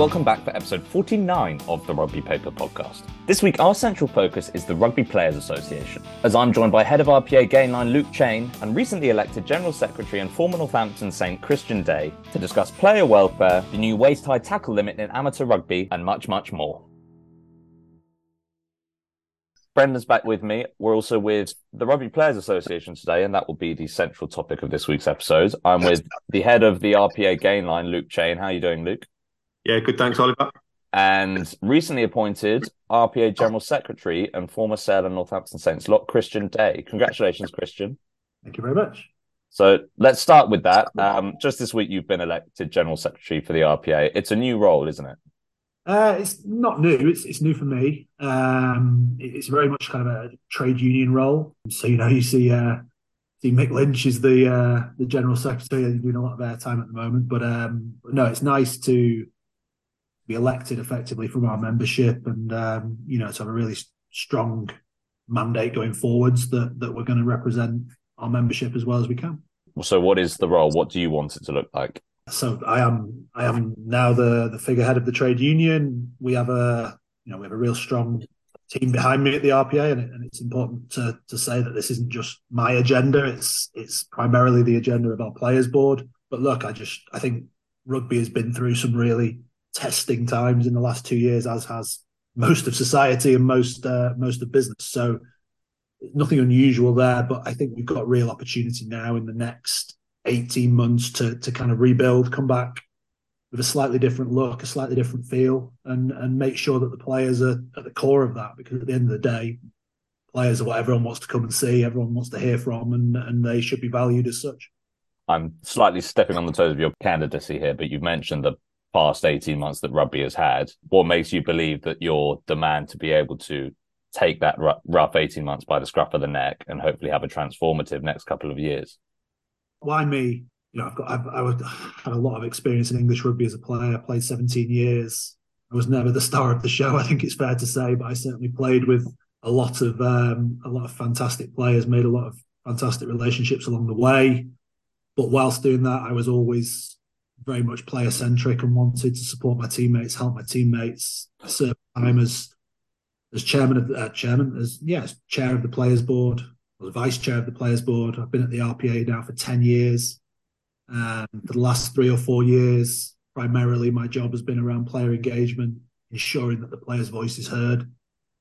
welcome back for episode 49 of the Rugby Paper podcast. This week, our central focus is the Rugby Players Association, as I'm joined by head of RPA Gainline Luke Cheyne and recently elected General Secretary and former Northampton Saint Christian Day to discuss player welfare, the new waist high tackle limit in amateur rugby, and much, much more. Brendan's back with me. We're also with the Rugby Players Association today, and that will be the central topic of this week's episode. I'm with the head of the RPA Gainline, Luke Cheyne. How are you doing, Luke? Yeah, good. Thanks, Oliver. And recently appointed RPA General Secretary and former Sale and Northampton Saints lock, Christian Day. Congratulations, Christian. Thank you very much. So let's start with that. Um, just this week, you've been elected General Secretary for the RPA. It's a new role, isn't it? Uh, it's not new. It's it's new for me. Um, it's very much kind of a trade union role. So you know, you see, uh, see Mick Lynch is the uh, the general secretary. He's doing a lot of airtime at the moment. But um, no, it's nice to be elected effectively from our membership, and um, you know, to have a really strong mandate going forwards that that we're going to represent our membership as well as we can. So, what is the role? What do you want it to look like? so I am I am now the the figurehead of the trade union. We have a you know we have a real strong team behind me at the RPA, and, it, and it's important to to say that this isn't just my agenda. It's it's primarily the agenda of our players board. But look, I just I think rugby has been through some really testing times in the last two years, as has most of society and most uh, most of business. So nothing unusual there, but I think we've got real opportunity now in the next 18 months to to kind of rebuild, come back with a slightly different look, a slightly different feel, and and make sure that the players are at the core of that. Because at the end of the day, players are what everyone wants to come and see, everyone wants to hear from, and and they should be valued as such. I'm slightly stepping on the toes of your candidacy here, but you've mentioned the past 18 months that rugby has had. What makes you believe that your demand to be able to take that rough 18 months by the scruff of the neck and hopefully have a transformative next couple of years? why me? You know, I've got I've, I've had a lot of experience in English rugby as a player. I played 17 years. I was never the star of the show. I think it's fair to say, but I certainly played with a lot of um, a lot of fantastic players. Made a lot of fantastic relationships along the way. But whilst doing that, I was always very much player centric and wanted to support my teammates, help my teammates. I served time as as chairman of the uh, chairman as yes chair of the players board I was vice chair of the players board. I've been at the RPA now for 10 years. Um, for the last three or four years, primarily my job has been around player engagement, ensuring that the players' voice is heard.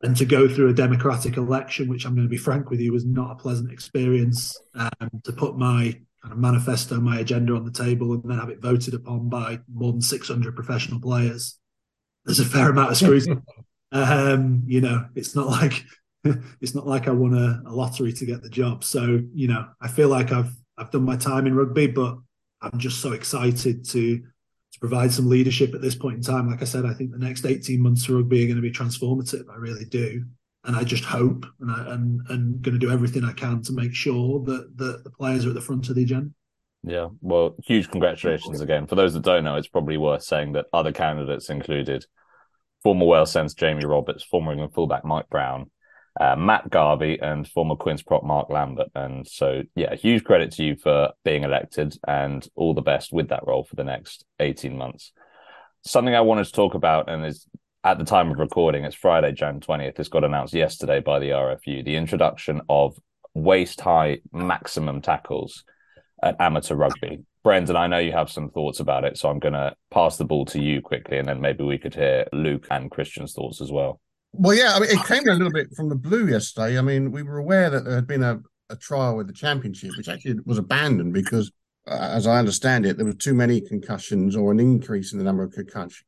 And to go through a democratic election, which I'm going to be frank with you, was not a pleasant experience. Um, to put my kind of manifesto, my agenda on the table, and then have it voted upon by more than 600 professional players. There's a fair amount of scrutiny. um, you know, it's not like it's not like I won a, a, lottery to get the job. So, you know, I feel like I've I've done my time in rugby, but I'm just so excited to to provide some leadership at this point in time. Like I said, I think the next 18 months for rugby are going to be transformative. I really do. And I just hope and I and, and going to do everything I can to make sure that, that the players are at the front of the agenda. Yeah, well, huge congratulations again. For those that don't know, it's probably worth saying that other candidates included former Wales Sense Jamie Roberts, former England fullback Mike Brown, uh, Matt Garvey and former Quins prop Mark Lambert. And so, yeah, huge credit to you for being elected and all the best with that role for the next 18 months. Something I wanted to talk about, and is at the time of recording, it's Friday, Jan 20th. This got announced yesterday by the RFU the introduction of waist high maximum tackles at amateur rugby. Brendan, I know you have some thoughts about it, so I'm going to pass the ball to you quickly, and then maybe we could hear Luke and Christian's thoughts as well. Well, yeah, I mean, it came a little bit from the blue yesterday. I mean, we were aware that there had been a, a trial with the championship, which actually was abandoned because, uh, as I understand it, there were too many concussions or an increase in the number of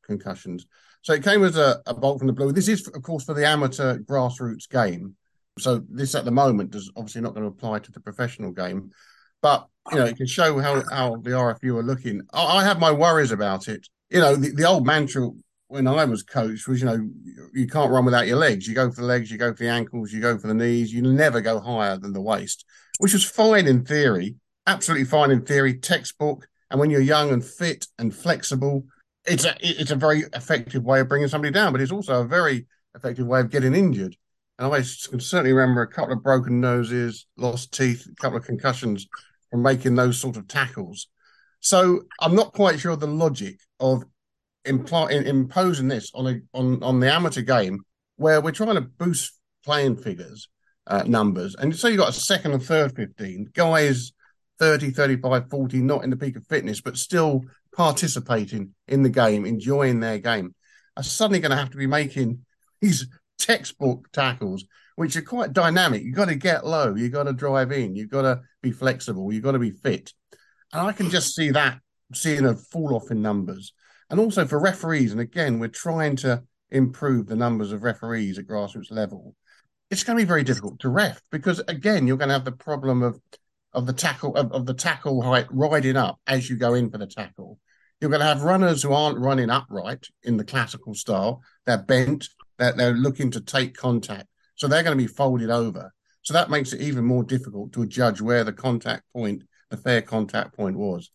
concussions. So it came as a, a bolt from the blue. This is, of course, for the amateur grassroots game. So this, at the moment, is obviously not going to apply to the professional game, but you know, it can show how how the RFU are looking. I, I have my worries about it. You know, the, the old mantra when I was coach was, you know, you can't run without your legs. You go for the legs, you go for the ankles, you go for the knees. You never go higher than the waist, which was fine in theory, absolutely fine in theory, textbook. And when you're young and fit and flexible, it's a it's a very effective way of bringing somebody down, but it's also a very effective way of getting injured. And I can certainly remember a couple of broken noses, lost teeth, a couple of concussions from making those sort of tackles. So I'm not quite sure the logic of impl- imposing this on a on on the amateur game where we're trying to boost playing figures uh, numbers, and so you've got a second and third 15 guys 30, 35, 40, not in the peak of fitness, but still participating in the game, enjoying their game, are suddenly going to have to be making these textbook tackles, which are quite dynamic. You've got to get low, you've got to drive in, you've got to be flexible, you've got to be fit. And I can just see that seeing a fall off in numbers. And also for referees, and again, we're trying to improve the numbers of referees at grassroots level. It's going to be very difficult to ref because again, you're going to have the problem of of the tackle of, of the tackle height riding up as you go in for the tackle. You're going to have runners who aren't running upright in the classical style. They're bent. They're, they're looking to take contact, so they're going to be folded over. So that makes it even more difficult to judge where the contact point, the fair contact point was.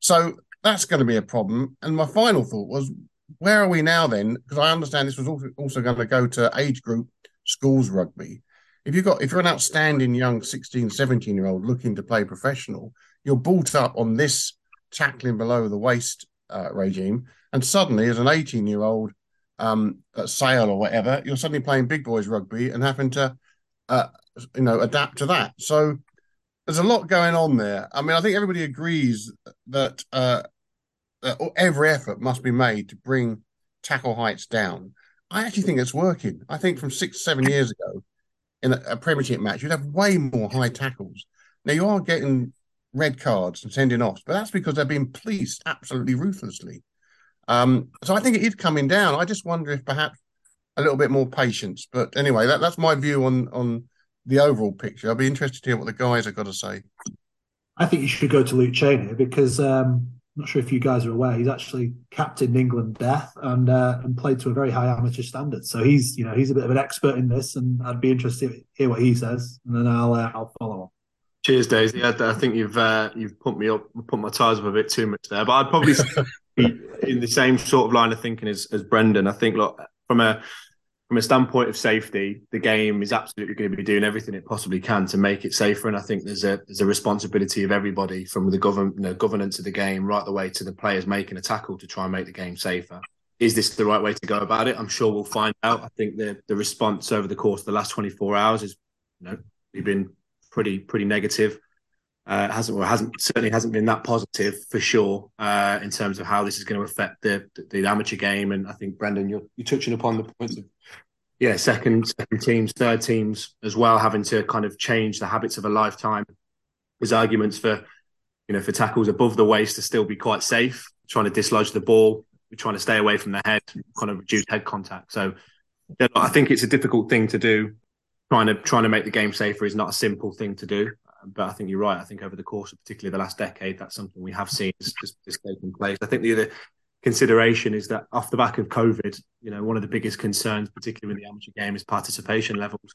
So that's going to be a problem. And my final thought was, where are we now then? Because I understand this was also, also going to go to age group schools rugby if you've got if you're an outstanding young 16 17 year old looking to play professional you're brought up on this tackling below the waist uh, regime and suddenly as an 18 year old um, at sale or whatever you're suddenly playing big boys rugby and having to uh, you know adapt to that. So there's a lot going on there. I mean i think everybody agrees that, uh, that every effort must be made to bring tackle heights down. I actually think it's working. I think from six seven years ago in a, a Premiership match, you'd have way more high tackles. Now you are getting red cards and sending offs, but that's because they're being policed absolutely ruthlessly. Um, so I think it is coming down. I just wonder if perhaps a little bit more patience. But anyway, that, that's my view on on the overall picture. I'll be interested to hear what the guys have got to say. I think you should go to Luke Cheyne because um, not sure if you guys are aware, he's actually captained England Deaf and uh, and played to a very high amateur standard. So he's you know he's a bit of an expert in this, and I'd be interested to hear what he says, and then I'll uh, I'll follow on. Cheers, Daisy. I, I think you've uh, you've pumped me up, put my tires up a bit too much there, but I'd probably be in the same sort of line of thinking as, as Brendan. I think look from a from a standpoint of safety, the game is absolutely going to be doing everything it possibly can to make it safer. And I think there's a there's a responsibility of everybody from the govern you know, governance of the game right the way to the players making a tackle to try and make the game safer. Is this the right way to go about it? I'm sure we'll find out. I think the the response over the course of the last 24 hours has you know been pretty pretty negative. Uh, hasn't well, hasn't certainly hasn't been that positive for sure uh, in terms of how this is going to affect the, the, the amateur game. And I think Brendan, you're you're touching upon the points of yeah, second second teams, third teams as well, having to kind of change the habits of a lifetime. There's arguments for, you know, for tackles above the waist to still be quite safe, trying to dislodge the ball, trying to stay away from the head, kind of reduce head contact. So I think it's a difficult thing to do. Trying to trying to make the game safer is not a simple thing to do. But I think you're right. I think over the course of particularly the last decade, that's something we have seen is, is taking place. I think the other consideration is that off the back of COVID, you know, one of the biggest concerns, particularly in the amateur game, is participation levels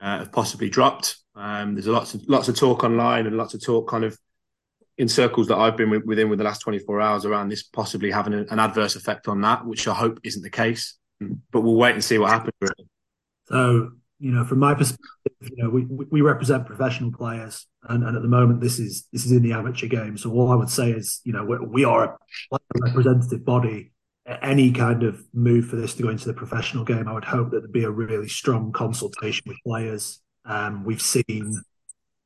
uh, have possibly dropped. Um, there's lots of lots of talk online and lots of talk kind of in circles that I've been within with the last 24 hours around this possibly having an adverse effect on that, which I hope isn't the case. But we'll wait and see what happens. So you know, from my perspective, you know, we we represent professional players, and, and at the moment, this is this is in the amateur game. So all I would say is, you know, we are a representative body. Any kind of move for this to go into the professional game, I would hope that there'd be a really strong consultation with players. Um, we've seen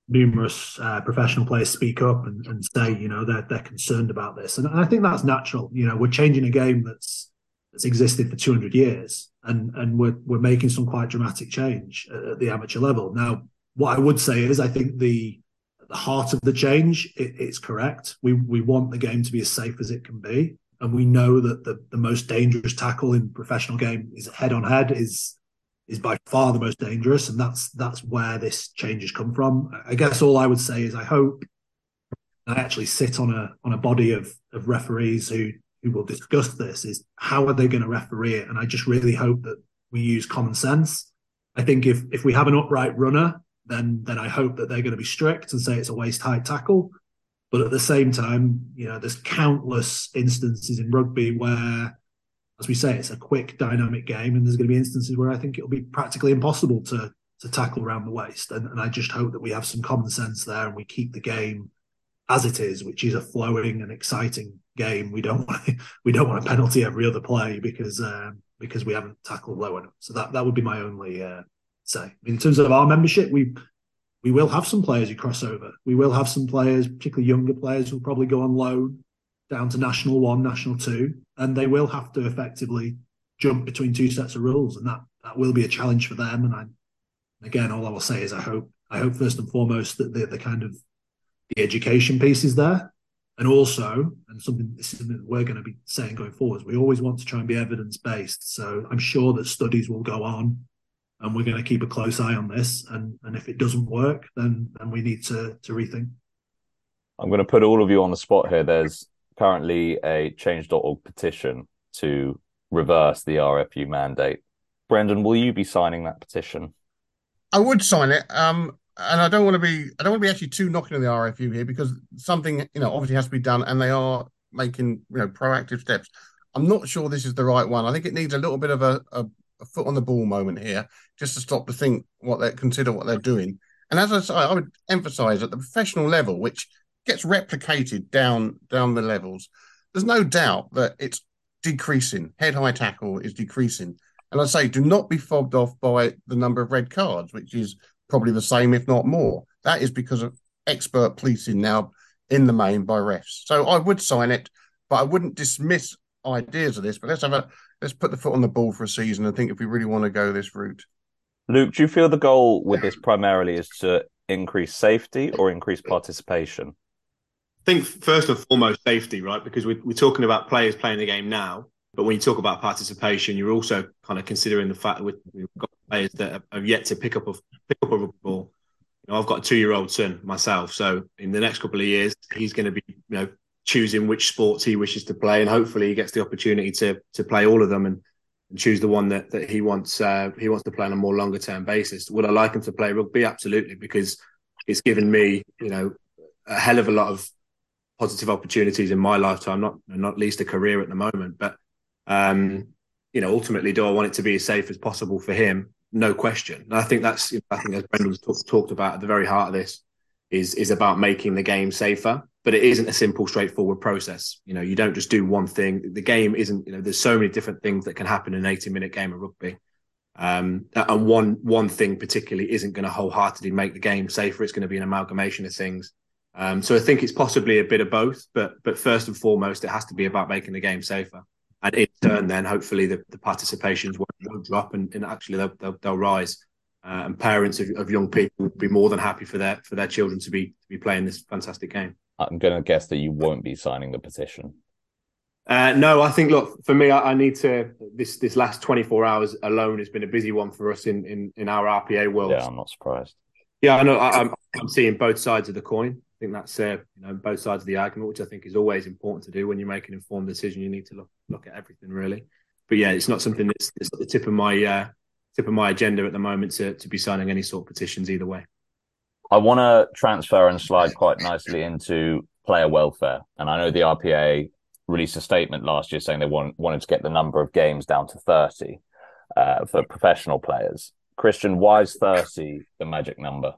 numerous uh, professional players speak up and, and say, you know, they're they're concerned about this, and I think that's natural. You know, we're changing a game that's that's existed for 200 years and and we're we're making some quite dramatic change at the amateur level. Now, what I would say is, I think the the heart of the change it, it's correct. We we want the game to be as safe as it can be, and we know that the the most dangerous tackle in professional game is head on head is is by far the most dangerous, and that's that's where this change has come from. I guess all I would say is I hope I actually sit on a on a body of of referees who who will discuss this is how are they going to referee it? And I just really hope that we use common sense. I think if if we have an upright runner, then then I hope that they're going to be strict and say it's a waist high tackle. But at the same time, you know, there's countless instances in rugby where, as we say, it's a quick, dynamic game, and there's going to be instances where I think it'll be practically impossible to to tackle around the waist. And, and I just hope that we have some common sense there and we keep the game as it is, which is a flowing and exciting game. We don't want to, we don't want a penalty every other play because um, because we haven't tackled low enough. So that that would be my only uh, say. In terms of our membership, we we will have some players who cross over. We will have some players, particularly younger players, who'll probably go on loan down to National One, National Two, and they will have to effectively jump between two sets of rules, and that that will be a challenge for them. And I, again, all I will say is I hope I hope first and foremost that the, the kind of the education piece is there, and also, and something this is something that we're going to be saying going forward, is we always want to try and be evidence based. So I'm sure that studies will go on, and we're going to keep a close eye on this. And and if it doesn't work, then then we need to to rethink. I'm going to put all of you on the spot here. There's currently a change.org petition to reverse the RFU mandate. Brendan, will you be signing that petition? I would sign it. Um, and I don't want to be I don't want to be actually too knocking on the RFU here because something you know obviously has to be done, and they are making you know proactive steps. I'm not sure this is the right one. I think it needs a little bit of a, a, a foot on the ball moment here, just to stop to think what they consider what they're doing. And as I say, I would emphasise at the professional level, which gets replicated down down the levels. There's no doubt that it's decreasing. Head high tackle is decreasing. And I say, do not be fobbed off by the number of red cards, which is probably the same, if not more. That is because of expert policing now in the main by refs. So I would sign it, but I wouldn't dismiss ideas of this. But let's have a let's put the foot on the ball for a season and think if we really want to go this route. Luke, do you feel the goal with this primarily is to increase safety or increase participation? I think first and foremost safety, right? Because we're, we're talking about players playing the game now, but when you talk about participation, you're also kind of considering the fact that we've got players that have yet to pick up a pick up a rugby ball. You know, I've got a two year old son myself, so in the next couple of years, he's going to be, you know, choosing which sports he wishes to play, and hopefully he gets the opportunity to to play all of them and, and choose the one that that he wants uh, he wants to play on a more longer term basis. Would I like him to play rugby? Absolutely, because it's given me, you know, a hell of a lot of positive opportunities in my lifetime, not not least a career at the moment. But um, you know, ultimately, do I want it to be as safe as possible for him? No question. And I think that's I think as Brendan's talk, talked about at the very heart of this is is about making the game safer. But it isn't a simple, straightforward process. You know, you don't just do one thing. The game isn't. You know, there's so many different things that can happen in an 80 minute game of rugby. Um, and one one thing particularly isn't going to wholeheartedly make the game safer. It's going to be an amalgamation of things. Um, so I think it's possibly a bit of both, but but first and foremost, it has to be about making the game safer and in turn, then hopefully the, the participations won't, won't drop and, and actually they'll, they'll, they'll rise. Uh, and parents of, of, young people would be more than happy for their for their children to be to be playing this fantastic game. I'm going to guess that you won't be signing the petition. Uh, no, I think look for me. I, I, need to. This this last 24 hours alone has been a busy one for us in in, in our RPA world. Yeah, I'm not surprised. Yeah, I know. I, I'm, I'm seeing both sides of the coin. I think that's uh, you know both sides of the argument, which I think is always important to do when you make an informed decision. You need to look look at everything really. But yeah, it's not something that's, that's at the tip of my uh, tip of my agenda at the moment to to be signing any sort of petitions either way. I want to transfer and slide quite nicely into player welfare, and I know the RPA released a statement last year saying they want, wanted to get the number of games down to thirty uh, for professional players. Christian, why is thirty the magic number?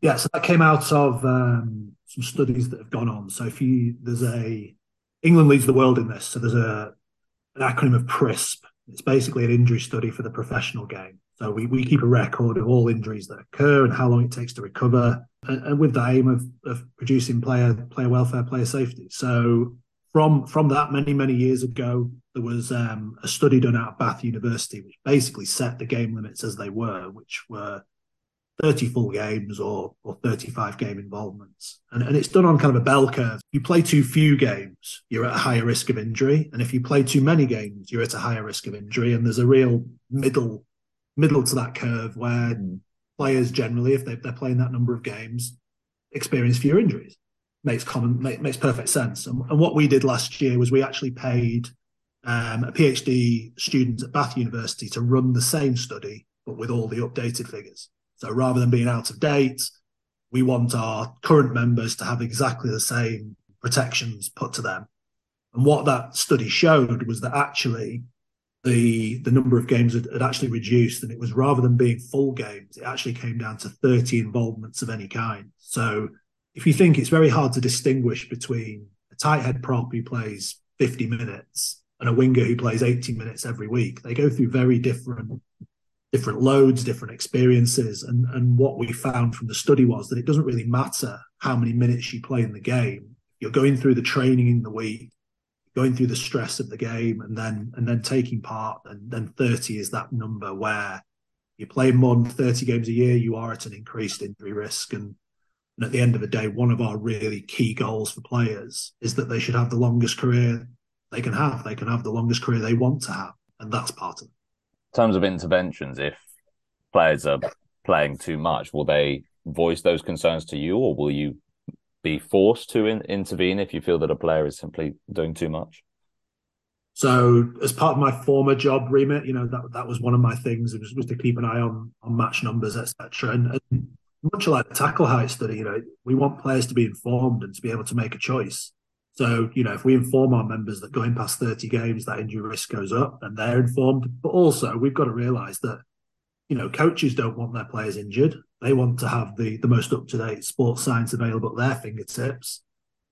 Yeah, so that came out of um, some studies that have gone on. So if you there's a England leads the world in this. So there's a an acronym of PRISP. It's basically an injury study for the professional game. So we, we keep a record of all injuries that occur and how long it takes to recover, and, and with the aim of, of producing player player welfare, player safety. So from from that many many years ago, there was um, a study done out of Bath University, which basically set the game limits as they were, which were 30 full games or or 35 game involvements. And, and it's done on kind of a bell curve. You play too few games, you're at a higher risk of injury. And if you play too many games, you're at a higher risk of injury. And there's a real middle middle to that curve where mm. players generally, if they, they're playing that number of games, experience fewer injuries. Makes common make, makes perfect sense. And, and, what we did last year was we actually paid um, a PhD student at Bath University to run the same study, but with all the updated figures. So rather than being out of date, we want our current members to have exactly the same protections put to them. And what that study showed was that actually the the number of games had, had, actually reduced, and it was rather than being full games, it actually came down to 30 involvements of any kind. So if you think it's very hard to distinguish between a tight head prop who plays 50 minutes and a winger who plays 80 minutes every week, they go through very different different loads, different experiences. And, and what we found from the study was that it doesn't really matter how many minutes you play in the game. You're going through the training in the week, going through the stress of the game, and then and then taking part. And then 30 is that number where you're playing more than 30 games a year, you are at an increased injury risk. And, and at the end of the day, one of our really key goals for players is that they should have the longest career they can have. They can have the longest career they want to have. And that's part of it terms of interventions, if players are playing too much, will they voice those concerns to you, or will you be forced to in- intervene if you feel that a player is simply doing too much? So, as part of my former job remit, you know that that was one of my things. It was, was to keep an eye on on match numbers, etc. And, and much like the tackle height study, you know, we want players to be informed and to be able to make a choice. So, you know, if we inform our members that going past 30 games, that injury risk goes up and they're informed. But also, we've got to realize that, you know, coaches don't want their players injured. They want to have the, the most up to date sports science available at their fingertips.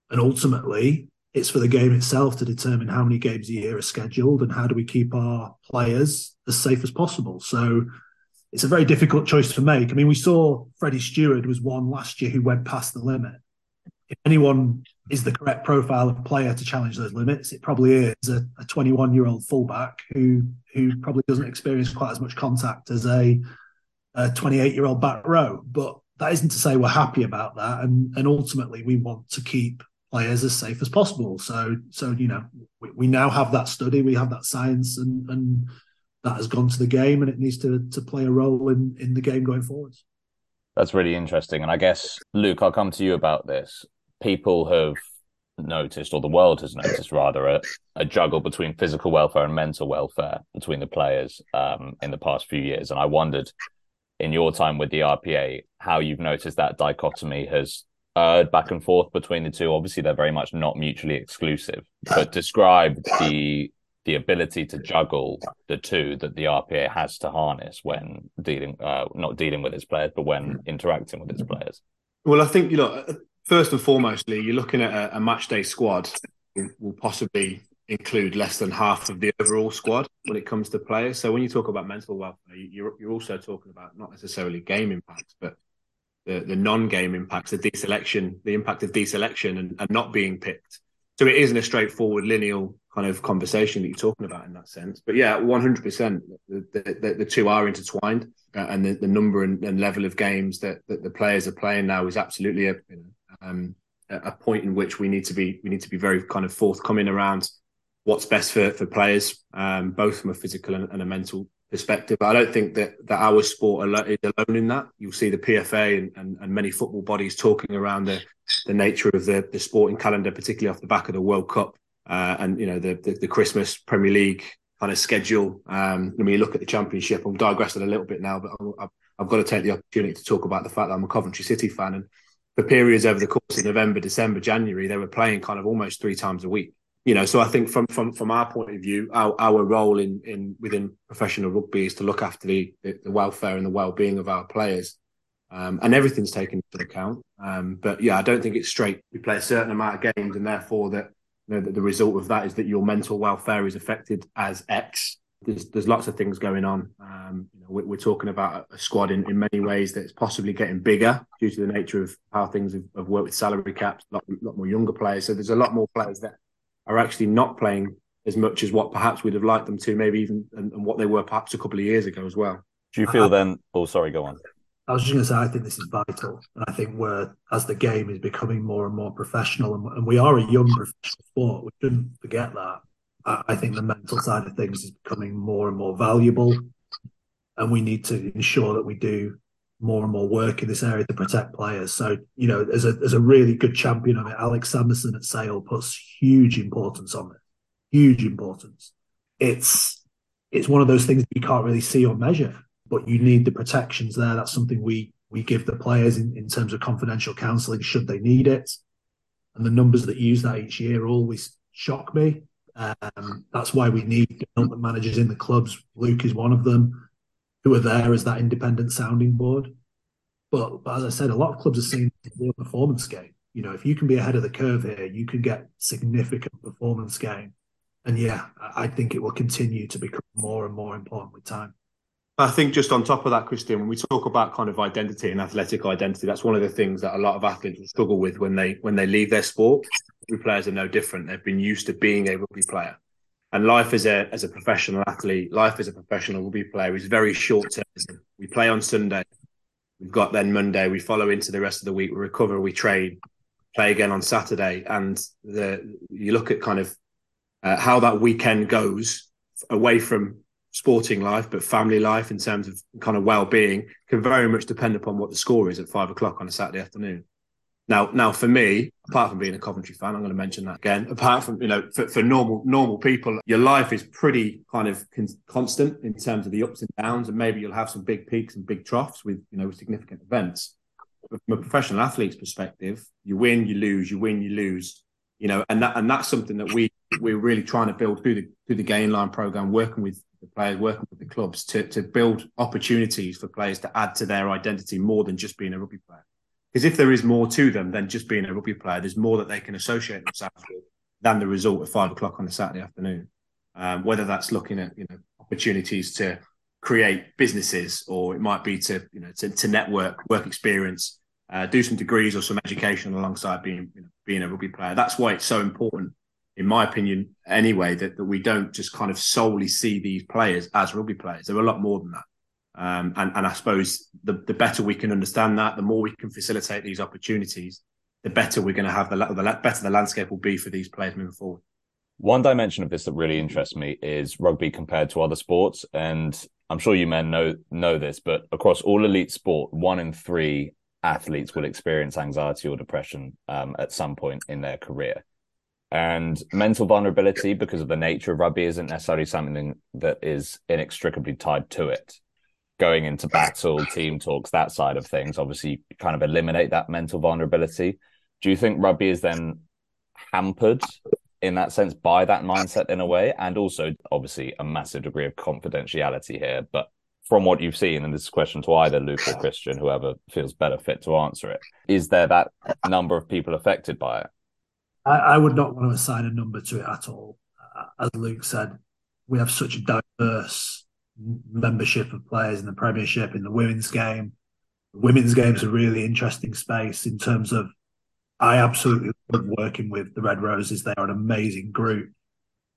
And ultimately, it's for the game itself to determine how many games a year are scheduled and how do we keep our players as safe as possible. So, it's a very difficult choice to make. I mean, we saw Freddie Steward was one last year who went past the limit if anyone is the correct profile of player to challenge those limits, it probably is a 21 year old fullback who who probably doesn't experience quite as much contact as a 28 year old back row. But that isn't to say we're happy about that, and and ultimately we want to keep players as safe as possible. So so you know we, we now have that study, we have that science, and and that has gone to the game, and it needs to to play a role in in the game going forwards. That's really interesting, and I guess Luke, I'll come to you about this people have noticed, or the world has noticed rather, a, a juggle between physical welfare and mental welfare between the players um, in the past few years. And I wondered, in your time with the RPA, how you've noticed that dichotomy has erred back and forth between the two. Obviously, they're very much not mutually exclusive, but describe the the ability to juggle the two that the RPA has to harness when dealing, uh, not dealing with its players, but when interacting with its players. Well, I think you know first and foremostly, you're looking at a, a match day squad will possibly include less than half of the overall squad when it comes to players. So when you talk about mental welfare, you're you're also talking about not necessarily game impacts, but the, the non-game impacts, the deselection, the impact of deselection and, and not being picked. So it isn't a straightforward lineal kind of conversation that you're talking about in that sense. But yeah, 100%, the, the, the two are intertwined uh, and the, the number and, and, level of games that, that the players are playing now is absolutely a, you know, um, a point in which we need to be we need to be very kind of forthcoming around what's best for for players, um, both from a physical and, and, a mental perspective. I don't think that that our sport is alone in that. You'll see the PFA and, and, and, many football bodies talking around the the nature of the the sporting calendar, particularly off the back of the World Cup uh, and you know the, the, the Christmas Premier League kind of schedule. Um, when you look at the Championship, I'm digressing a little bit now, but I've, I've got to take the opportunity to talk about the fact that I'm a Coventry City fan and for periods over the course of November, December, January, they were playing kind of almost three times a week. You know, so I think from from from our point of view, our, our role in in within professional rugby is to look after the the, welfare and the well being of our players, um, and everything's taken into account. Um, but yeah, I don't think it's straight. We play a certain amount of games, and therefore that you know, the, the result of that is that your mental welfare is affected as X there's there's lots of things going on. Um, you know, we're, we're, talking about a squad in, in many ways that's possibly getting bigger due to the nature of how things have, have worked with salary caps. A lot, lot, more younger players, so there's a lot more players that are actually not playing as much as what perhaps we'd have liked them to, maybe even and, and what they were perhaps a couple of years ago as well. Do you feel then? Oh, sorry, go on. I was just going to say, I think this is vital. And I think we're, as the game is becoming more and more professional, and, and we are a young professional sport, we shouldn't forget that. I think the mental side of things is becoming more and more valuable, and we need to ensure that we do more and more work in this area to protect players. So, you know, as a as a really good champion of it, Alex Sanderson at Sale puts huge importance on it. Huge importance. It's it's one of those things you can't really see or measure, but you need the protections there. That's something we we give the players in, in terms of confidential counselling should they need it. And the numbers that use that each year always shock me. Um, that's why we need development managers in the clubs. Luke is one of them, who are there as that independent sounding board. But, but as I said, a lot of clubs are seeing real performance gain. You know, if you can be ahead of the curve here, you can get significant performance gain. And yeah, I think it will continue to become more and more important with time. I think just on top of that, Christian, when we talk about kind of identity and athletic identity, that's one of the things that a lot of athletes struggle with when they when they leave their sport. Rugby players are no different. They've been used to being a rugby player, and life as a as a professional athlete, life as a professional rugby player is very short term. We play on Sunday, we've got then Monday, we follow into the rest of the week, we recover, we train, play again on Saturday, and the you look at kind of uh, how that weekend goes away from sporting life, but family life in terms of kind of well-being can very much depend upon what the score is at five o'clock on a Saturday afternoon. Now, now for me, apart from being a Coventry fan, I'm going to mention that again. Apart from you know, for, for normal normal people, your life is pretty kind of con- constant in terms of the ups and downs, and maybe you'll have some big peaks and big troughs with you know significant events. But from a professional athlete's perspective, you win, you lose, you win, you lose. You know, and that and that's something that we we're really trying to build through the through the Gainline program, working with the players, working with the clubs to, to build opportunities for players to add to their identity more than just being a rugby player. Because if there is more to them than just being a rugby player, there's more that they can associate themselves with than the result at five o'clock on a Saturday afternoon. Um, whether that's looking at you know opportunities to create businesses, or it might be to you know to, to network, work experience, uh, do some degrees or some education alongside being you know, being a rugby player. That's why it's so important in my opinion, anyway, that, that we don't just kind of solely see these players as rugby players. They're a lot more than that. Um, and, and I suppose the, the better we can understand that, the more we can facilitate these opportunities, the better we're going to have the, the better the landscape will be for these players moving forward. One dimension of this that really interests me is rugby compared to other sports, and I'm sure you men know know this, but across all elite sport, one in three athletes will experience anxiety or depression um, at some point in their career. And mental vulnerability, because of the nature of rugby, isn't necessarily something that is inextricably tied to it. Going into battle, team talks, that side of things, obviously, kind of eliminate that mental vulnerability. Do you think rugby is then hampered in that sense by that mindset in a way? And also, obviously, a massive degree of confidentiality here. But from what you've seen, and this is a question to either Luke or Christian, whoever feels better fit to answer it, is there that number of people affected by it? I, I, would not want to assign a number to it at all. Uh, as Luke said, we have such a diverse membership of players in the Premiership, in the women's game. The women's game is a really interesting space in terms of. I absolutely love working with the Red Roses. They are an amazing group,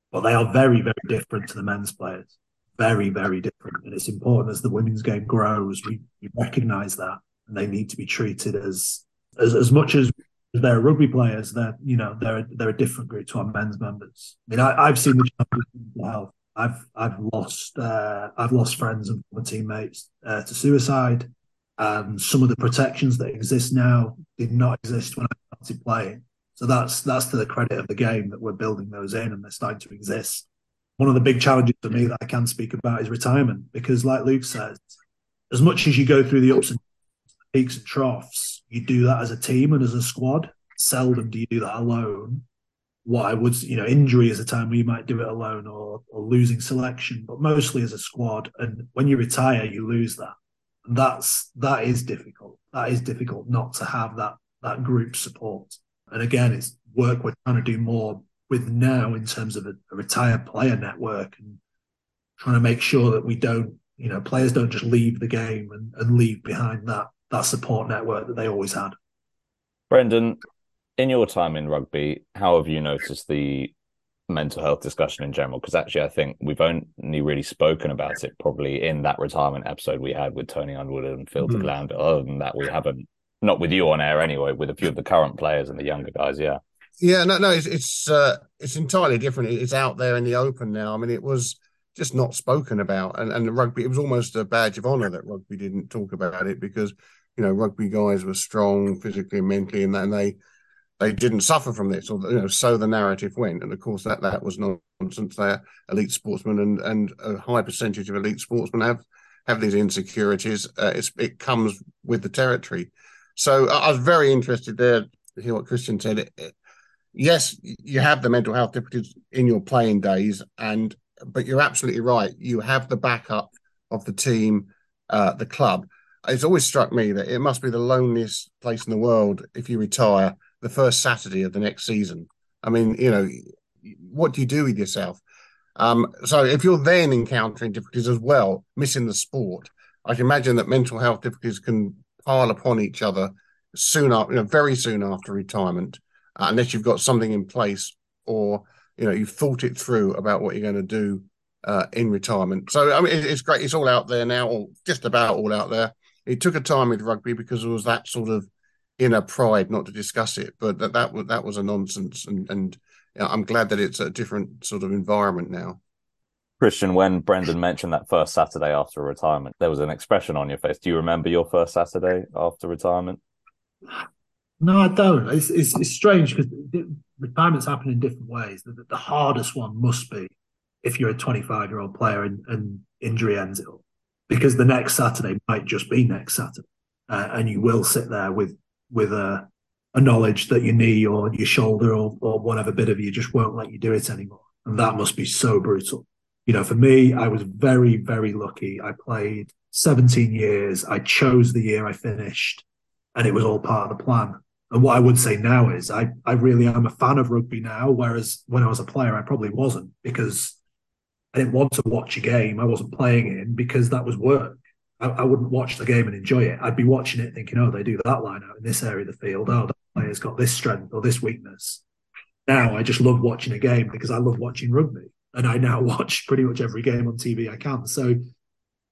but they are very, very different to the men's players. Very, very different. And it's important as the women's game grows, we, we recognise that, and they need to be treated as as, as much as they're rugby players. They're you know they're they're a different group to our men's members. I mean, I, have seen the mental health. I've I've lost uh, I've lost friends and teammates uh, to suicide, and some of the protections that exist now did not exist when I started playing. So that's that's to the credit of the game that we're building those in and they're starting to exist. One of the big challenges for me that I can speak about is retirement because, like Luke says, as much as you go through the ups and peaks and troughs, you do that as a team and as a squad. Seldom do you do that alone. I would, you know, injury is a time where you might do it alone or, or losing selection, but mostly as a squad. And when you retire, you lose that. And that's that is difficult. That is difficult not to have that that group support. And again, it's work we're trying to do more with now in terms of a, a retired player network and trying to make sure that we don't, you know, players don't just leave the game and, and leave behind that that support network that they always had. Brendan, in your time in rugby, how have you noticed the mental health discussion in general? Because actually, I think we've only really spoken about it probably in that retirement episode we had with Tony Underwood and Phil mm. de Glanville. Other than that, we haven't, not with you on air anyway, with a few of the current players and the younger guys. Yeah. Yeah, no, no, it's it's uh, it's entirely different. It's out there in the open now. I mean, it was just not spoken about, and and the rugby. It was almost a badge of honour that rugby didn't talk about it because you know, rugby guys were strong physically and mentally, and, and they they didn't suffer from this, or you know, so the narrative went. And of course, that that was nonsense. They're elite sportsmen, and and a high percentage of elite sportsmen have have these insecurities. Uh, it comes with the territory. So I, I was very interested there to hear what Christian said. It, it, yes, you have the mental health difficulties in your playing days, and but you're absolutely right. You have the backup of the team, uh, the club it's always struck me that it must be the loneliest place in the world if you retire the first Saturday of the next season. I mean, you know, what do you do with yourself? Um, so if you're then encountering difficulties as well, missing the sport, I can imagine that mental health difficulties can pile upon each other soon after, you know, very soon after retirement, uh, unless you've got something in place or you know you've thought it through about what you're going to do uh, in retirement. So I mean, it's great. It's all out there now, or just about all out there. It took a time with rugby because there was that sort of inner pride not to discuss it, but that that was that was a nonsense, and and you know, I'm glad that it's a different sort of environment now. Christian, when Brendan mentioned that first Saturday after retirement, there was an expression on your face. Do you remember your first Saturday after retirement? No, I don't. It's it's, it's strange because retirements happen in different ways. The, the, hardest one must be if you're a 25 year old player and, and, injury ends it up, because the next Saturday might just be next Saturday, uh, and you will sit there with with a, a knowledge that your knee or your shoulder or, or whatever bit of you just won't let you do it anymore, and that must be so brutal. You know, for me, I was very very lucky. I played 17 years. I chose the year I finished, and it was all part of the plan and what I would say now is I, I really am a fan of rugby now, whereas when I was a player, I probably wasn't because I didn't want to watch a game. I wasn't playing in because that was work. I, I, wouldn't watch the game and enjoy it. I'd be watching it thinking, oh, they do that line out in this area of the field. Oh, that player's got this strength or this weakness. Now I just love watching a game because I love watching rugby. And I now watch pretty much every game on TV I can. So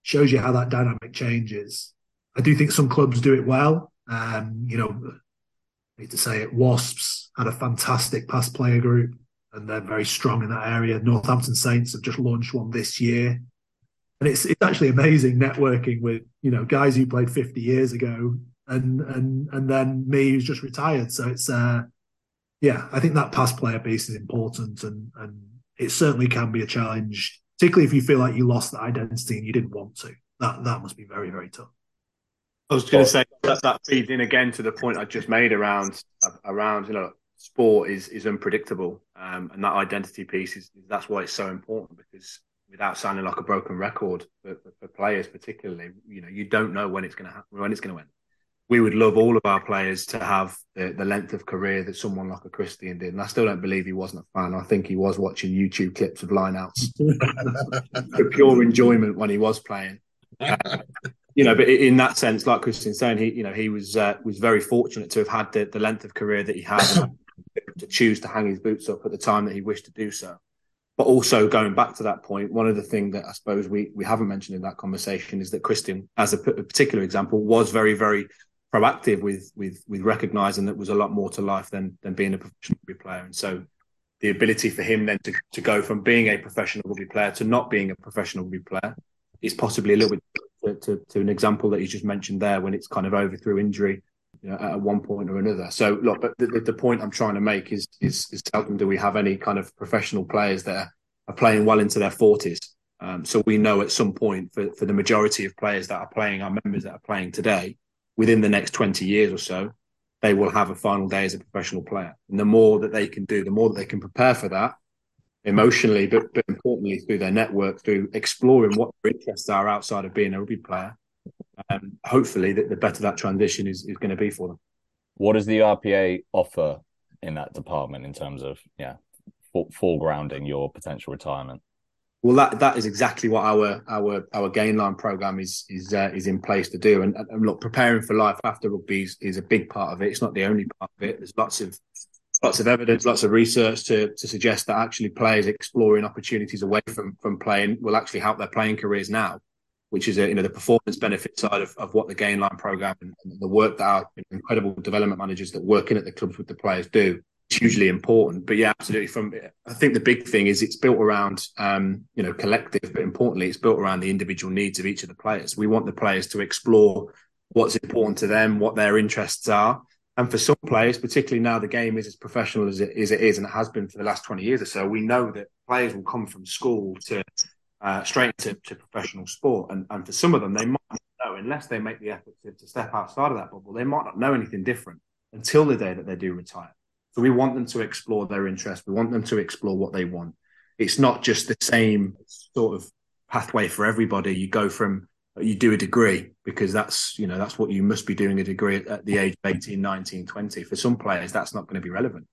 shows you how that dynamic changes. I do think some clubs do it well. Um, you know, I need to say it. Wasps had a fantastic pass player group, and they're very strong in that area. Northampton Saints have just launched one this year, and it's it's actually amazing networking with you know guys who played 50 years ago, and and and then me who's just retired. So it's uh, yeah, I think that past player piece is important, and and it certainly can be a challenge, particularly if you feel like you lost that identity and you didn't want to. That that must be very very tough. I was going to say that that feeds in again to the point I just made around around you know sport is is unpredictable, um, and that identity piece is that's why it's so important because without sounding like a broken record for, for, for players, particularly, you know, you don't know when it's going to happen, when it's going to end. We would love all of our players to have the, the length of career that someone like a Christian did, and I still don't believe he wasn't a fan. I think he was watching YouTube clips of lineouts for pure enjoyment when he was playing. Uh, you know, but in that sense, like Christian saying, he, you know, he was uh, was very fortunate to have had the, the length of career that he had, to choose to hang his boots up at the time that he wished to do so. But also going back to that point, one of the things that I suppose we we haven't mentioned in that conversation is that Christian, as a, particular example, was very very proactive with with with recognizing that was a lot more to life than than being a professional rugby player, and so the ability for him then to, to go from being a professional rugby player to not being a professional rugby player is possibly a little bit to, to, to, an example that you just mentioned there when it's kind of over through injury you know, at one point or another. So look, but the, the point I'm trying to make is is is seldom do we have any kind of professional players that are playing well into their 40s. Um, so we know at some point for, for the majority of players that are playing, our members that are playing today, within the next 20 years or so, they will have a final day as a professional player. And the more that they can do, the more that they can prepare for that, emotionally, but, but importantly through their network, through exploring what their interests are outside of being a rugby player. Um, hopefully, that the better that transition is, is going to be for them. What does the RPA offer in that department in terms of yeah foregrounding your potential retirement? Well, that that is exactly what our our our Gainline program is is uh, is in place to do. And, and look, preparing for life after rugby is, is a big part of it. It's not the only part of it. There's lots of lots of evidence, lots of research to, to suggest that actually players exploring opportunities away from from playing will actually help their playing careers now, which is a, you know the performance benefit side of, of what the Gainline program and, and the work that our incredible development managers that work in at the clubs with the players do. It's hugely important. But yeah, absolutely. From I think the big thing is it's built around um, you know collective, but importantly, it's built around the individual needs of each of the players. We want the players to explore what's important to them, what their interests are and for some players, particularly now the game is as professional as it, as it is, and it has been for the last 20 years or so, we know that players will come from school to uh, straight to, to professional sport. And, and for some of them, they might not know, unless they make the effort to, to step outside of that bubble, they might not know anything different until the day that they do retire. So we want them to explore their interests. We want them to explore what they want. It's not just the same sort of pathway for everybody. You go from you do a degree because that's you know that's what you must be doing a degree at, at the age of 18 19 20 for some players that's not going to be relevant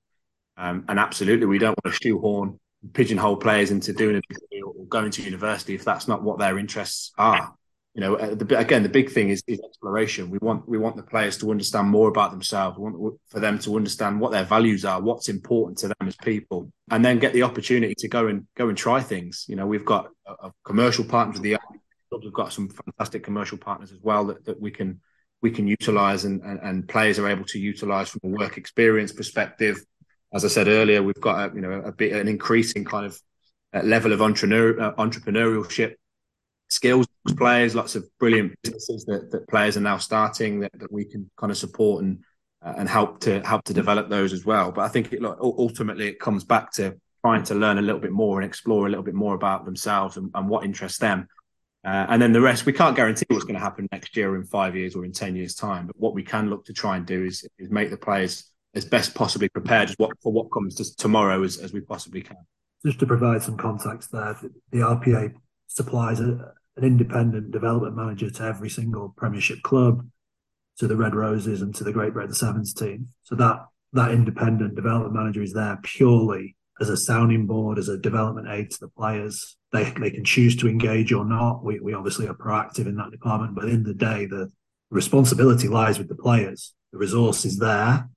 um, and absolutely we don't want to shoehorn pigeonhole players into doing a degree or going to university if that's not what their interests are. You know uh, the, again the big thing is, is, exploration. We want we want the players to understand more about themselves. We want for them to understand what their values are what's important to them as people and then get the opportunity to go and go and try things. You know we've got a, a commercial partners with the we've got some fantastic commercial partners as well that, that we can we can utilize and, and, and players are able to utilize from a work experience perspective as i said earlier we've got a, you know a bit an increasing kind of uh, level of entrepreneur, uh, entrepreneurship skills players, lots of brilliant businesses that, that players are now starting that, that we can kind of support and uh, and help to help to develop those as well. But I think it, ultimately it comes back to trying to learn a little bit more and explore a little bit more about themselves and, and what interests them. Uh, and then the rest, we can't guarantee what's going to happen next year, or in five years, or in ten years' time. But what we can look to try and do is, is make the players as best possibly prepared what for what comes to tomorrow as, as we possibly can. Just to provide some context there, the RPA supplies a, an independent development manager to every single Premiership club, to the Red Roses and to the Great Britain Sevens team. So that that independent development manager is there purely as a sounding board, as a development aid to the players. They they can choose to engage or not. We we obviously are proactive in that department, but in the day, the responsibility lies with the players. The resource is there.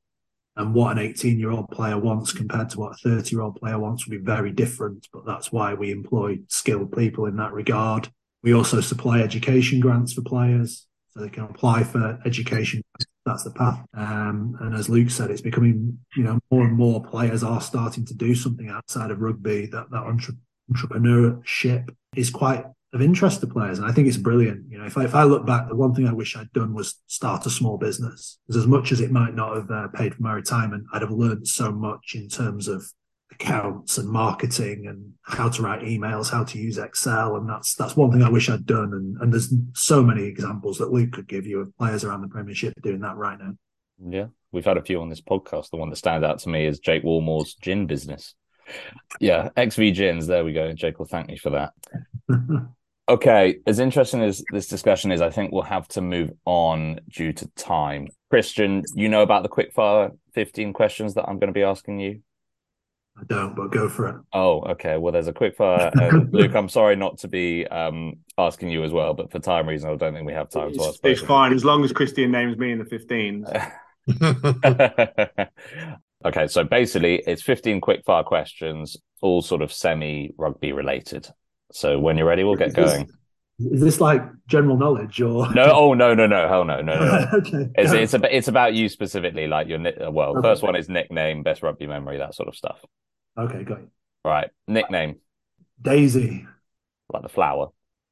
And what an 18 year old player wants compared to what a 30 year old player wants will be very different. But that's why we employ skilled people in that regard. We also supply education grants for players so they can apply for education. That's the path. Um, and as Luke said, it's becoming, you know, more and more players are starting to do something outside of rugby. That that entre- entrepreneurship is quite of interest to players, and I think it's brilliant. You know, if I, if I look back, the one thing I wish I'd done was start a small business. Because as much as it might not have uh, paid for my retirement, I'd have learned so much in terms of accounts and marketing and how to write emails, how to use Excel. And that's that's one thing I wish I'd done. And, and there's so many examples that Luke could give you of players around the Premiership doing that right now. Yeah, we've had a few on this podcast. The one that stands out to me is Jake Woolmore's gin business. Yeah, XV Gins. There we go. Jake will thank me for that. okay, as interesting as this discussion is, I think we'll have to move on due to time. Christian, you know about the quickfire 15 questions that I'm going to be asking you? I don't, but go for it. Oh, okay. Well, there's a quickfire. Uh, Luke, I'm sorry not to be um, asking you as well, but for time reasons, I don't think we have time it's, to ask. It's fine as long as Christian names me in the 15. okay, so basically, it's 15 quickfire questions, all sort of semi rugby related. So when you're ready, we'll get going. Is this like general knowledge or no? Oh no, no, no, hell no, no, no. okay, it's it's about it's about you specifically, like your well. Okay. First one is nickname, best rugby memory, that sort of stuff. Okay, got you. Right. Nickname. Daisy. Like the flower.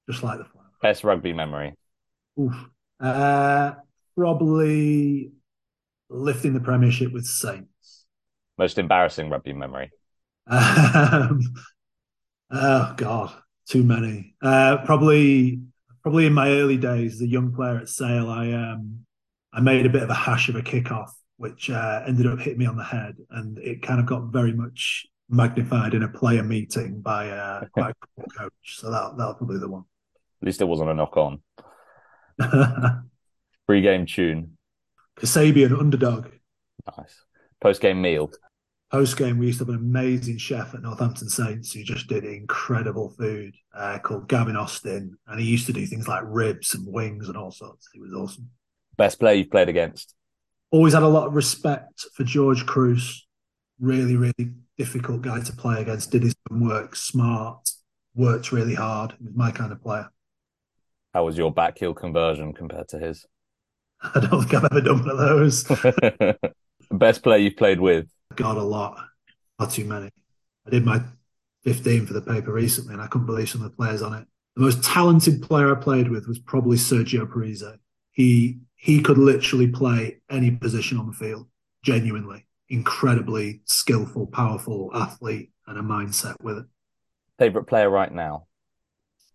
Just like the flower. Best rugby memory. Oof. Uh, probably lifting the premiership with Saints. Most embarrassing rugby memory. Um, oh God, too many. Uh, probably, probably in my early days, as a young player at Sale, I um, I made a bit of a hash of a kickoff, which uh, ended up hitting me on the head, and it kind of got very much magnified in a player meeting by, uh, by a coach. So that that was probably the one. At least it wasn't a knock on. Pre-game tune. Kasabian underdog. Nice. Post-game meal. Post game, we used to have an amazing chef at Northampton Saints who just did incredible food uh, called Gavin Austin, and he used to do things like ribs and wings and all sorts. He was awesome. Best player you've played against? Always had a lot of respect for George Kruis. Really, really difficult guy to play against. Did his own work, smart, worked really hard. He was my kind of player. How was your back heel conversion compared to his? I don't think I've ever done one of those. Best player you've played with? God, a lot. Not too many. I did my 15 for the paper recently, and I couldn't believe some of the players on it. The most talented player I played with was probably Sergio Parisse. He he could literally play any position on the field, genuinely incredibly skillful, powerful athlete and a mindset with it. Favorite player right now?